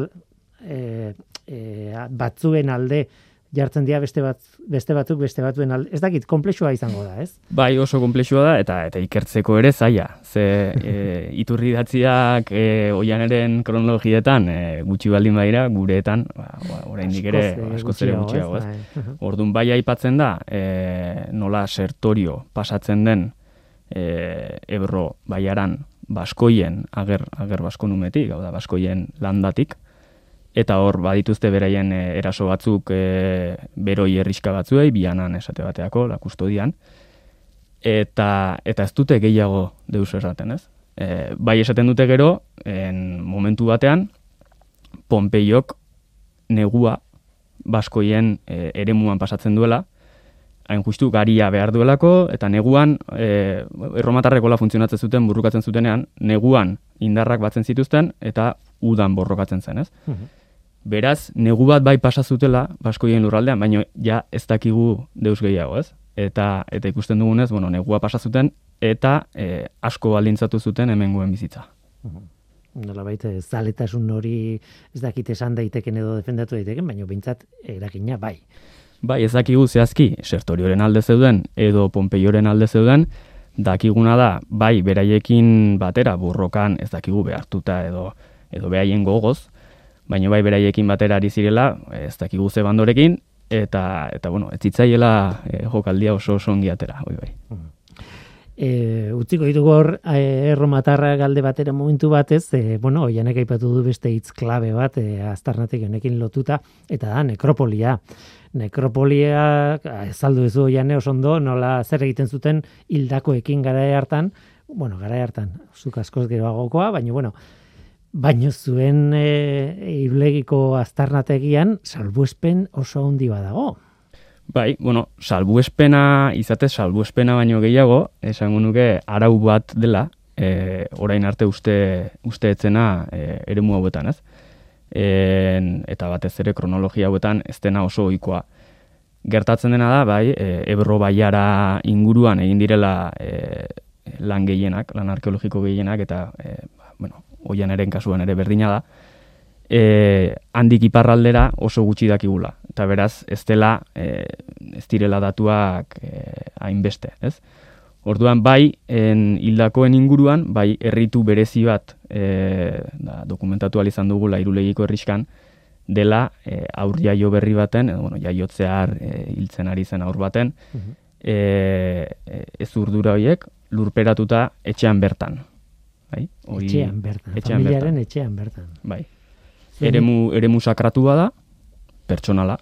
e, e, batzuen alde jartzen dira beste bat beste batzuk beste batzuen alde ez dakit konplexua izango da, ez? Bai, oso konplexua da eta eta ikertzeko ere zaila. Ze e, (laughs) iturri datziak e, oianeren kronologietan e, gutxi baldin baira gureetan, ba, ba oraindik ere asko zere gutxiago, ez? Bai. (laughs) Ordun bai aipatzen da, e, nola sertorio pasatzen den e, Ebro baiaran baskoien ager ager baskonumetik, hau da baskoien landatik, eta hor badituzte beraien e, eraso batzuk e, beroi erriska batzuei bianan esate bateako la kustodian eta eta ez dute gehiago deus erraten, ez? E, bai esaten dute gero en momentu batean Pompeiok negua baskoien e, eremuan pasatzen duela hain justu garia behar duelako, eta neguan, e, erromatarrekola funtzionatzen zuten, burrukatzen zutenean, neguan indarrak batzen zituzten, eta udan borrokatzen zen, ez? Beraz, negu bat bai pasa zutela, baskoien lurraldean, baina ja ez dakigu deus gehiago, ez? Eta, eta ikusten dugunez, bueno, negua pasa zuten, eta e, asko baldintzatu zuten hemenguen bizitza. Nola baita, zaletasun hori ez dakit esan daiteken edo defendatu daiteken, baina bintzat eragina bai. Bai, ez dakigu zehazki, sertorioren alde zeuden, edo Pompeioren alde zeuden, dakiguna da, bai, beraiekin batera, burrokan, ez dakigu behartuta edo, edo behaien gogoz, baina bai, beraiekin batera ari zirela, ez dakigu ze bandorekin, eta, eta bueno, ez zitzaiela e, jokaldia oso oso ongi atera, bai, bai. E, utziko ditugu hor e, erromatarra galde batera momentu batez, e, bueno, oianek aipatu du beste hitz klabe bat, e, aztarnatik honekin lotuta, eta da, nekropolia. Nekropolia, ezaldu ez du oiane oso ondo, nola zer egiten zuten hildakoekin gara hartan, bueno, gara hartan, zuk askoz geroagokoa, baina, bueno, baino zuen e, irulegiko aztarnategian salbuespen oso handi badago. Bai, bueno, salbuespena, izate salbuespena baino gehiago, esango nuke arau bat dela, e, orain arte uste, uste etzena e, eremu hauetan, ez? E, eta batez ere kronologia hauetan ez dena oso ohikoa. Gertatzen dena da, bai, e, Ebro baiara inguruan egin direla e, lan gehienak, lan arkeologiko gehienak, eta, e, bueno, oian eren kasuan ere berdina da, e, handik iparraldera oso gutxi dakigula. Eta beraz, ez dela, e, ez direla datuak e, hainbeste, ez? Orduan, bai, en hildakoen inguruan, bai, herritu berezi bat e, da, dokumentatu izan dugula irulegiko herriskan, dela e, aur jaio berri baten, edo, bueno, jaiotzear e, hiltzen ari zen aur baten, e, e, ez urdura horiek, lurperatuta etxean bertan. Bai? Hori, etxean bertan, etxean familiaren bertan. etxean bertan. Bai, eremu, eremu sakratua da, pertsonala,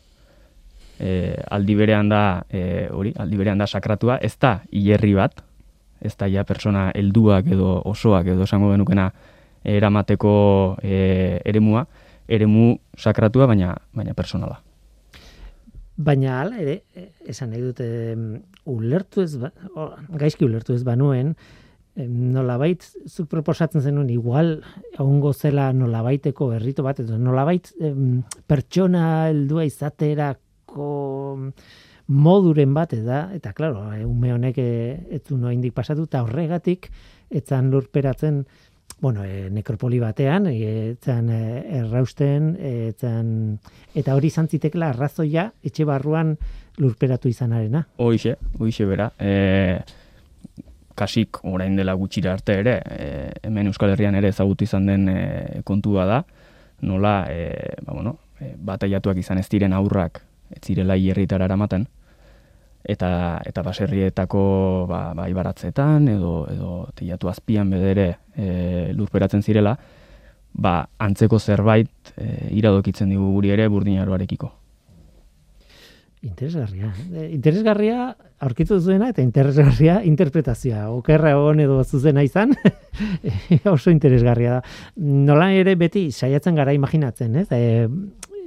e, aldi berean da, e, hori, aldi berean da sakratua, ez da hierri bat, ez da ja persona helduak edo osoak edo esango genukena eramateko e, eremua, eremu sakratua, baina baina personala. Baina hala ere, esan nahi dute, ulertu ez, ba, gaizki ulertu ez banuen, nolabait zuk proposatzen zenuen igual egongo zela nolabaiteko herrito bat edo nolabait em, pertsona heldua izaterako moduren bat da eta claro ume honek eh, ez du noindik pasatu ta horregatik etzan lurperatzen bueno, e, nekropoli batean, e, etzan e, errausten, etzan, eta hori izan zitekela arrazoia etxe barruan lurperatu izanarena. Hoixe, hoixe bera. E, kasik orain dela gutxira arte ere, e, hemen Euskal Herrian ere ezagutu izan den e, kontua da, nola, e, ba, bueno, e, bataiatuak izan ez diren aurrak ez zirela hierritara eramaten, eta eta baserrietako ba, ba ibaratzetan edo edo teiatu azpian bedere e, lurperatzen zirela ba antzeko zerbait e, iradokitzen digu guri ere burdinaroarekiko Interesgarria. Eh? Interesgarria aurkitu zuena eta interesgarria (laughs) interpretazioa. Okerra egon edo zuzena izan, (laughs) oso interesgarria da. Nola ere beti saiatzen gara imaginatzen, ez? E,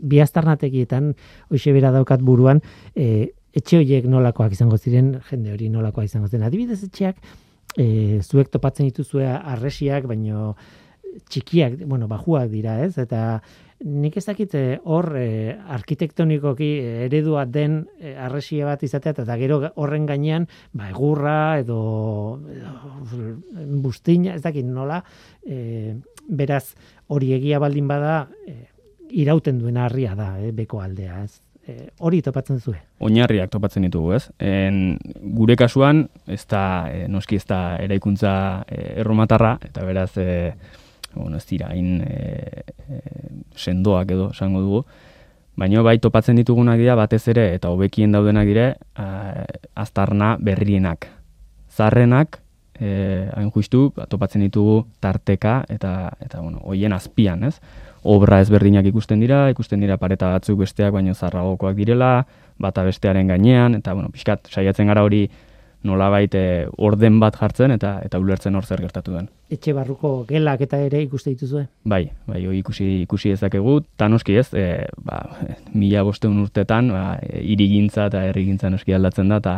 bi astarnategietan, hoxe bera daukat buruan, e, etxe horiek nolakoak izango ziren, jende hori nolakoa izango ziren. Adibidez etxeak, e, zuek topatzen dituzue arresiak, baino txikiak, bueno, bajuak dira, ez? Eta nik ez dakit eh, hor e, arkitektonikoki eredua den e, arresia bat izatea eta gero horren gainean ba egurra edo, edo bustina ez dakit nola e, beraz hori egia baldin bada irauten duen harria da e, beko aldea ez hori topatzen zue. Oinarriak topatzen ditugu, ez? En, gure kasuan, ez da, noski ez da eraikuntza erromatarra, eta beraz, e, bueno, ez dira hain e, sendoak edo esango dugu, baina bai topatzen ditugunak dira batez ere eta hobekien daudenak dire aztarna berrienak. Zarrenak, e, hain justu, ba, topatzen ditugu tarteka eta, eta bueno, hoien azpian, ez? Obra ezberdinak ikusten dira, ikusten dira pareta batzuk besteak baino zarragokoak direla, bata bestearen gainean, eta bueno, pixkat, saiatzen gara hori nolabait e, orden bat jartzen eta eta ulertzen hor zer gertatu den. Etxe barruko gelak eta ere ikuste dituzue. Bai, bai, hori ikusi ikusi dezakegu, ta noski ez, e, ba, (laughs) mila bosteun urtetan, ba, irigintza eta herrigintza noski aldatzen da, eta,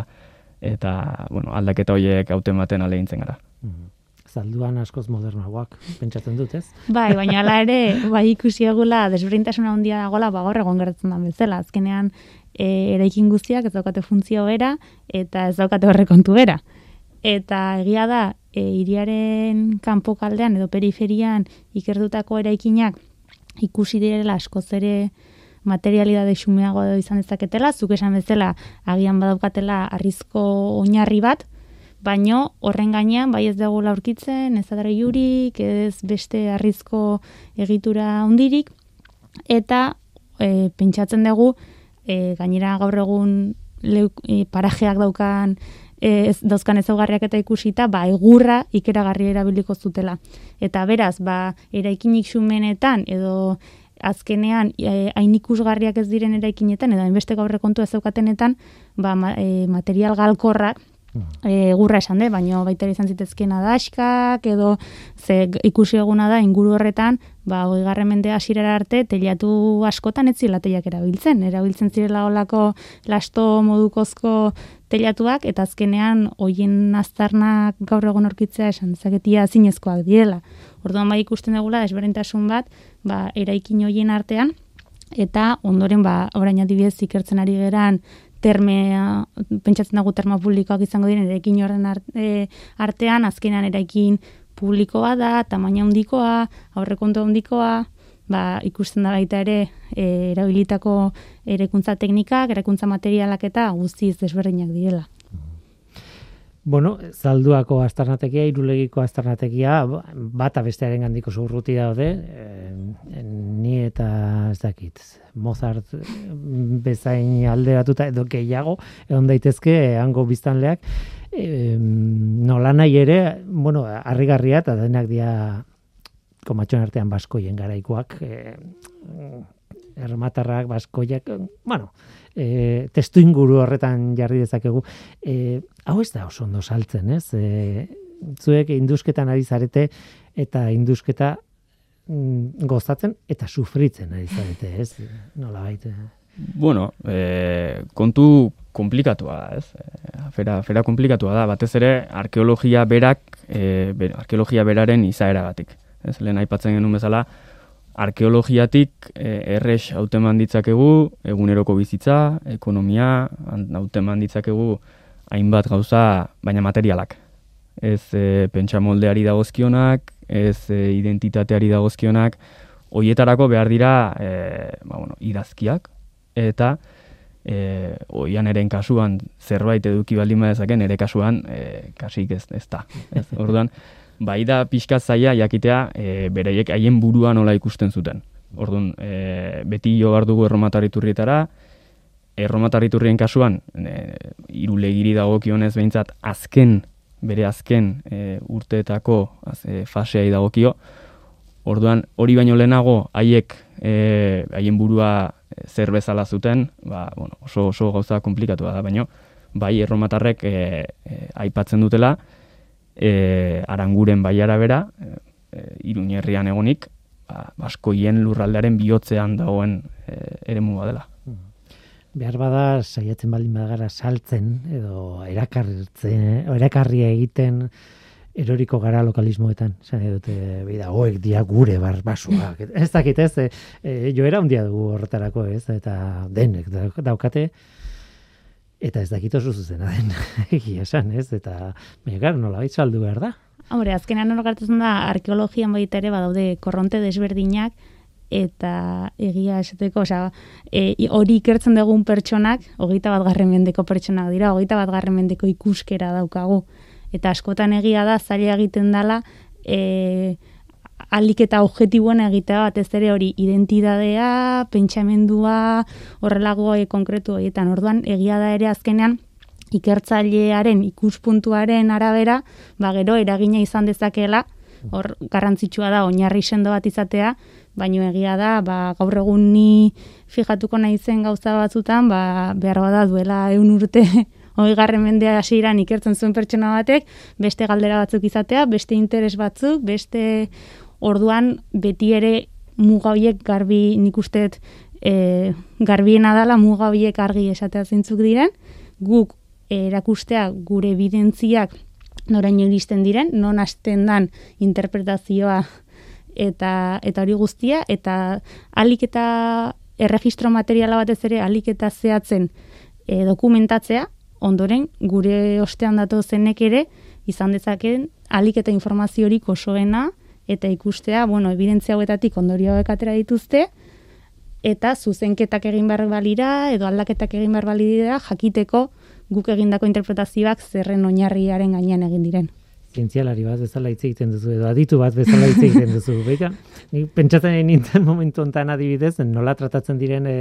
eta bueno, aldaketa horiek hautematen alegintzen gara. Mhm. Zalduan askoz modernoagoak, pentsatzen dut, ez? (laughs) Bai, baina ala ere, bai ikusi egula, desberdintasuna handia dagoela, ba, gaur egon gertzen da bezala. Azkenean, e, eraikin guztiak ez daukate funtzio bera, eta ez daukate horrekontu bera. Eta egia da, e, iriaren kanpo kaldean edo periferian ikertutako eraikinak ikusi direla askoz ere materialidade xumeago izan dezaketela, zuk esan bezala agian badaukatela arrizko oinarri bat, baino horren gainean bai ez dugu laurkitzen, ez adara ez beste arrizko egitura hundirik, eta e, pentsatzen dugu, e, gainera gaur egun leuk, e, parajeak daukan e, ez, dauzkan ezaugarriak eta ikusita, ba, egurra ikeragarri erabiliko zutela. Eta beraz, ba, eraikinik xumenetan, edo azkenean e, hain ikusgarriak ez diren eraikinetan, edo hainbeste gaurre kontu ez zeukatenetan, ba, e, material galkorrak, e, gurra esan de, baino baita izan zitezkeen adaskak, edo ze ikusi eguna da inguru horretan, ba, hoi mende hasirera arte, telatu askotan ez zila erabiltzen. Erabiltzen zirela olako lasto modukozko telatuak, eta azkenean hoien aztarnak gaur egon orkitzea esan zaketia zinezkoak direla. Orduan bai ikusten dugula, desberintasun bat, ba, eraikin hoien artean, eta ondoren ba orain adibidez ikertzen ari geran termea, pentsatzen dugu terma publikoak izango diren erekin horren e, artean, azkenan eraikin publikoa da, tamaina handikoa, aurrekontu handikoa, ba, ikusten da baita ere e, erabilitako erekuntza teknikak, erekuntza materialak eta guztiz desberdinak direla. Bueno, zalduako astarnatekia, irulegiko astarnatekia, bata bestearen gandiko zurruti daude, e, ni eta ez dakit, Mozart bezain alderatuta edo gehiago, egon daitezke, hango biztanleak, e, nola nahi ere, bueno, harrigarria eta denak dia komatxon artean baskoien garaikoak, e, ermatarrak, baskoiak, bueno, e, testu inguru horretan jarri dezakegu. E, hau ez da oso ondo saltzen, ez? E, zuek indusketan ari zarete eta indusketa mm, gozatzen eta sufritzen ari zarete, ez? Nola baita. Bueno, e, kontu komplikatua da, ez? E, fera, fera komplikatua da, batez ere arkeologia berak, e, arkeologia beraren izaeragatik. Ez, lehen aipatzen genuen bezala, arkeologiatik e, errex hauteman ditzakegu eguneroko bizitza, ekonomia, hauteman ditzakegu hainbat gauza, baina materialak. Ez e, pentsa moldeari dagozkionak, ez e, identitateari dagozkionak, hoietarako behar dira e, ba, bueno, idazkiak, eta e, oian eren kasuan zerbait eduki baldin badezaken, ere kasuan e, kasik ez, ez da. Ez, (laughs) orduan, bai da pixka zaia jakitea e, bereiek haien burua nola ikusten zuten. Orduan, e, beti jo behar dugu erromatariturrietara, erromatariturrien kasuan, e, irulegiri dagokionez behintzat azken, bere azken e, urteetako az, e, faseai dagokio, Orduan, hori baino lehenago, haiek e, haien burua zer bezala zuten, ba, bueno, oso, oso gauza komplikatu da, baino, bai erromatarrek e, e, aipatzen dutela, e, aranguren baiara bera, e, e iruñerrian egonik, ba, baskoien lurraldearen bihotzean dagoen e, ere dela. Behar bada, saiatzen baldin badagara saltzen, edo erakartzen, erakarri egiten, eroriko gara lokalismoetan, zan dute, bida, hoek dia gure bar basuak. (laughs) ez dakit ez, e, e, joera handia dugu horretarako ez, eta denek daukate, eta ez dakit oso zuzena den (laughs) egia esan, ez? Eta baina nola bait saldu behar da. Hombre, azkenean hor gertatzen da arkeologian baita ere badaude korronte desberdinak eta egia esateko, osea, e, hori ikertzen dugun pertsonak, hogeita bat garren mendeko pertsonak dira, hogeita bat garren mendeko ikuskera daukagu. Eta askotan egia da, zaila egiten dela, e, alik eta objetiboen egitea batez ere hori identidadea, pentsamendua, horrelago e, konkretu horietan. Orduan, egia da ere azkenean, ikertzailearen ikuspuntuaren arabera, ba gero eragina izan dezakeela, hor garrantzitsua da oinarri sendo bat izatea, baino egia da, ba, gaur egun ni fijatuko nahi zen gauza batzutan, ba, behar bada duela eun urte (laughs) hoi garren mendea hasieran ikertzen zuen pertsona batek, beste galdera batzuk izatea, beste interes batzuk, beste orduan beti ere muga horiek garbi nik usteet e, garbiena dala muga horiek argi esatea zintzuk diren, guk erakustea gure evidentziak noraino iristen diren, non hasten dan interpretazioa eta eta hori guztia eta alik eta erregistro materiala batez ere alik eta zehatzen e, dokumentatzea ondoren gure ostean datu zenek ere izan dezaken alik eta informaziorik osoena eta ikustea, bueno, evidentzia hauetatik ondorio hauek atera dituzte eta zuzenketak egin behar balira edo aldaketak egin behar balira jakiteko guk egindako interpretazioak zerren oinarriaren gainean egin diren zientzialari bat bezala hitz egiten duzu edo aditu bat bezala hitz egiten duzu. (laughs) Beika, ni pentsatzen nintzen momentu hontan adibidez, nola tratatzen diren e,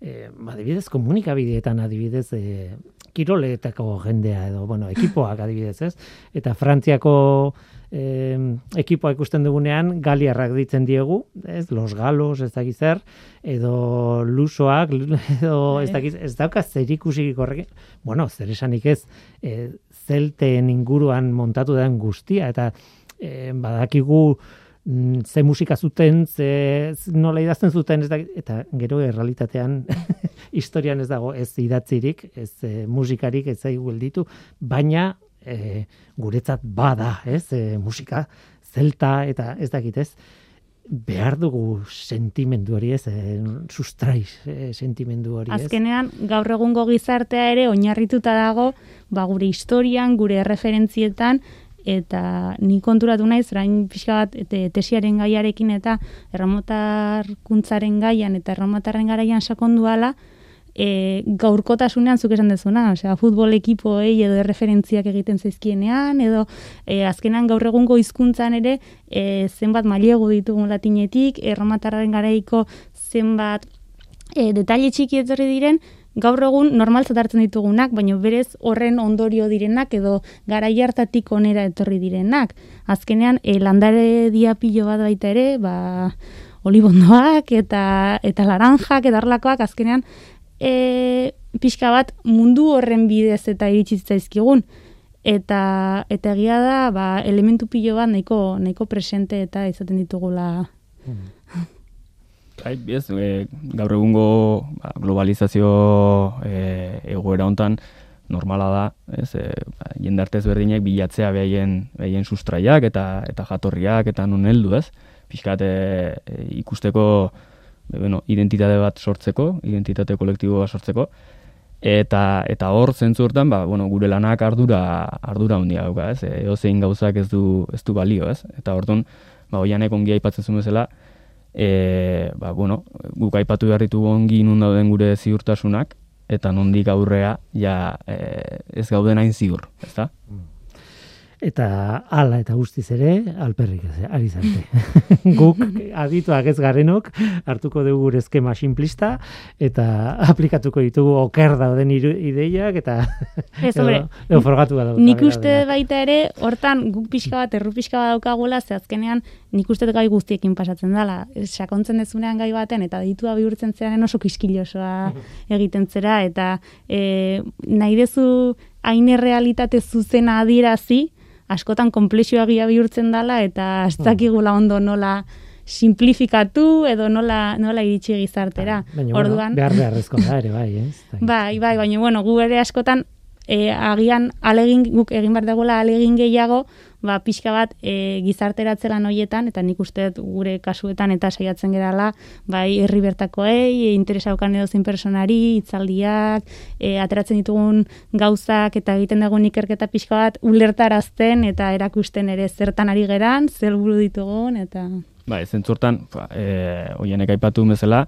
e, adibidez komunikabideetan adibidez e, kiroletako jendea edo bueno, ekipoak adibidez, ez? Eta Frantziako eh, ekipoa ikusten dugunean galiarrak ditzen diegu, ez? Los galos, ez dakiz zer, edo lusoak, (laughs) edo ez bai. dakiz, ez dauka zer ikusik bueno, zer esanik ez, eh, zelten inguruan montatu den guztia, eta eh, badakigu mm, ze musika zuten, ze nola idazten zuten, ez da, eta gero errealitatean (laughs) historian ez dago ez idatzirik, ez e, musikarik ez zaigu baina e, guretzat bada, ez, e, musika, zelta, eta ez dakit, ez, behar dugu sentimendu hori ez, e, sustraiz e, sentimendu hori ez. Azkenean, gaur egungo gizartea ere oinarrituta dago, ba, gure historian, gure referentzietan, eta ni konturatu naiz, rain pixka bat, ete, tesiaren gaiarekin eta erramotarkuntzaren gaian eta erramotarren garaian sakonduala, e, gaurkotasunean zuk esan dezuna, osea, futbol ekipoei edo erreferentziak egiten zaizkienean, edo e, azkenan gaur egungo hizkuntzan ere e, zenbat mailegu ditugun latinetik, erromatarraren garaiko zenbat e, detaile txiki etorri diren, gaur egun normaltzat hartzen ditugunak, baina berez horren ondorio direnak edo garai hartatik onera etorri direnak. Azkenean, e, landare diapilo bat baita ere, ba, olibondoak eta eta laranjak edarlakoak azkenean e, pixka bat mundu horren bidez eta iritsi zaizkigun. Eta eta egia da ba, elementu pilo bat nahiko nahiko presente eta izaten ditugula. Bai, ez, e, gaur egungo ba, globalizazio e, egoera hontan normala da, ez, e, ba, jendartez berdinek bilatzea behaien, behaien sustraiak eta eta jatorriak eta nun heldu, ez? Piskat e, e, ikusteko bueno, identitate bat sortzeko, identitate kolektibo bat sortzeko, eta eta hor zentzu hortan, ba, bueno, gure lanak ardura ardura handia dauka, ez? E, zein gauzak ez du ez du balio, ez? Eta ordun, ba hoianek ongi aipatzen zuen bezala, e, ba, bueno, guk aipatu behar ditugu ongi nun dauden gure ziurtasunak eta nondik aurrea ja e, ez gauden hain ziur, ezta? Mm eta hala eta guztiz ere alperrik ari zarte. (laughs) Guk adituak ez garenok hartuko dugu gure eskema simplista eta aplikatuko ditugu oker dauden ideiak eta ez hombre, edo forgatu da. Nik uste baita ere hortan guk pixka bat erru pixka bat daukagula ze azkenean nik uste gai guztiekin pasatzen dela. Sakontzen dezunean gai baten eta ditua bihurtzen zearen oso kiskilosoa (laughs) egiten zera eta e, nahi dezu haine realitate zuzena adierazi, askotan komplexioagia bihurtzen dela eta ez hmm. dakigula ondo nola simplifikatu edo nola nola iritsi gizartera. Baina, Orduan, behar beharrezko da ere bai, ez? (laughs) Bai, bai, baina bueno, gu ere askotan e, agian alegin guk egin bar degula alegin gehiago, ba pixka bat e, gizarteratzelan hoietan eta nik uste gure kasuetan eta saiatzen gerala, bai herri bertakoei, e, interesa ukan edo zein personari, hitzaldiak, e, ateratzen ditugun gauzak eta egiten dugun ikerketa pixka bat ulertarazten eta erakusten ere zertan ari geran, zer buru ditugun eta Bai, zentzurtan, eh hoienek aipatu bezala,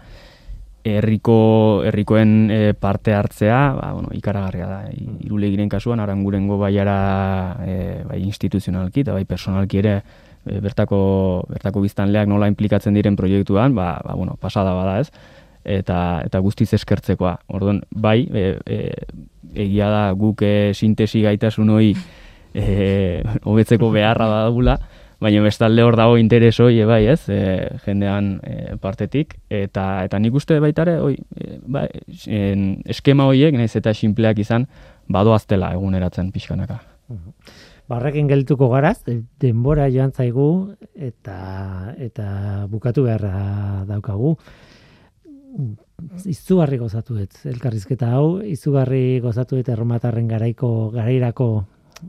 herriko herrikoen e, parte hartzea, ba, bueno, ikaragarria da. Irulegiren kasuan arangurengo baiara e, bai instituzionalki eta bai personalki ere e, bertako bertako biztanleak nola inplikatzen diren proiektuan, ba, ba bueno, pasada bada, ez? Eta eta guztiz eskertzekoa. Orduan, bai, e, e, egia da guk e, sintesi gaitasun hori eh hobetzeko beharra badagula, baina bestalde hor dago interes hoi bai, ez? E, jendean e, partetik eta eta nik uste baita ere, oi, e, bai, eskema hoiek naiz eta sinpleak izan, badoaztela eguneratzen pixkanaka. Barrekin geltuko garaz, de- denbora joan zaigu eta eta bukatu beharra daukagu. Izugarri gozatu dut elkarrizketa hau, izugarri gozatu dut erromatarren garaiko garairako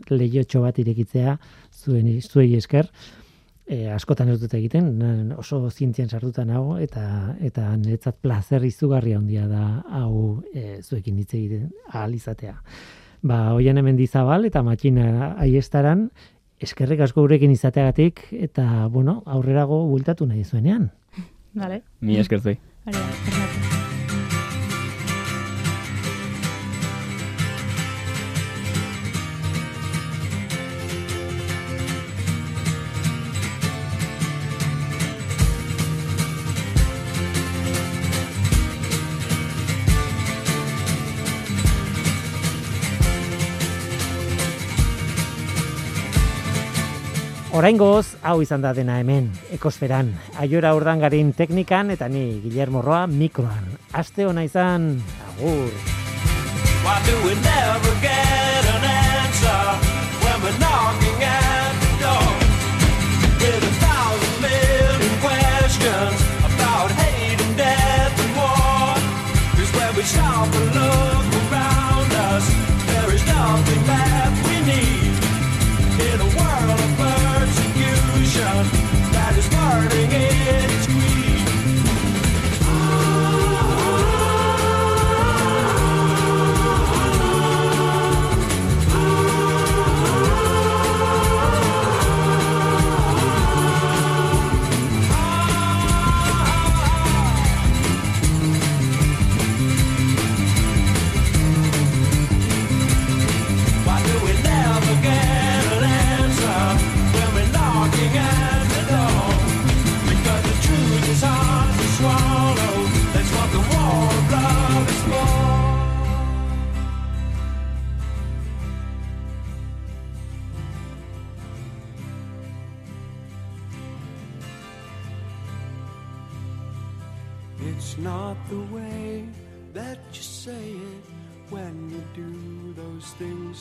lehiotxo bat irekitzea zuen zuei esker. E, askotan ez dut egiten, oso zientzian sartuta nago eta eta niretzat plazer izugarri handia da hau e, zuekin hitz egiten ahal izatea. Ba, hoian hemen dizabal eta matxina aiestaran, eskerrik asko gurekin izateagatik, eta, bueno, aurrerago bultatu nahi zuenean. Vale. Mi esker zuei. Oraingoz, hau izan da dena hemen, ekosferan. Aiora urdangarin teknikan, eta ni, Guillermo Roa, mikroan. Aste ona izan, agur. Why do we never get an answer when we're knocking at the door? With a thousand million questions about hate and death and war. Cause when we stop and look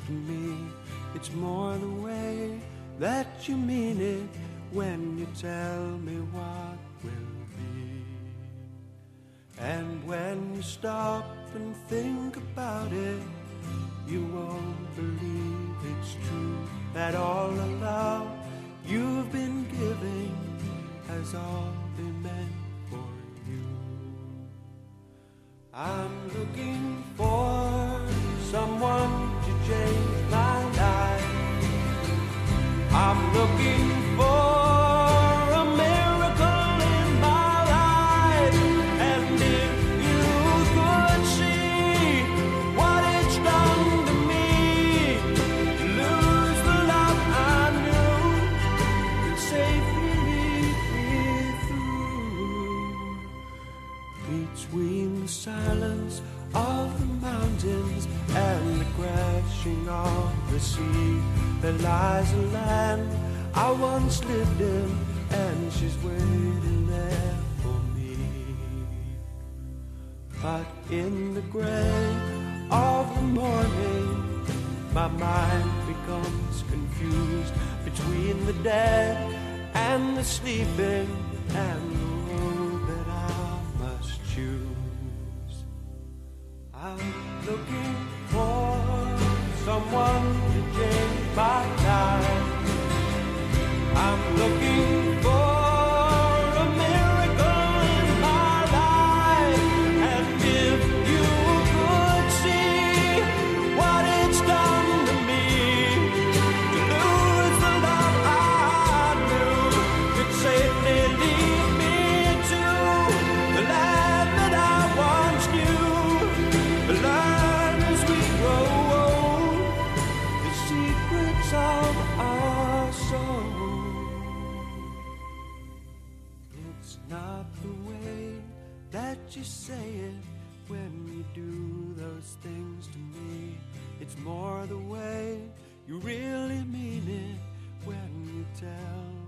to me. It's more the way that you mean it when you tell me what will be. And when you stop and think about it, you won't believe it's true that all the love you've been giving has all been meant for you. I'm looking for someone to change my life. I'm looking for There lies a land I once lived in, and she's waiting there for me. But in the gray of the morning, my mind becomes confused between the dead and the sleeping and the road that I must choose. I'm looking It's more the way you really mean it when you tell.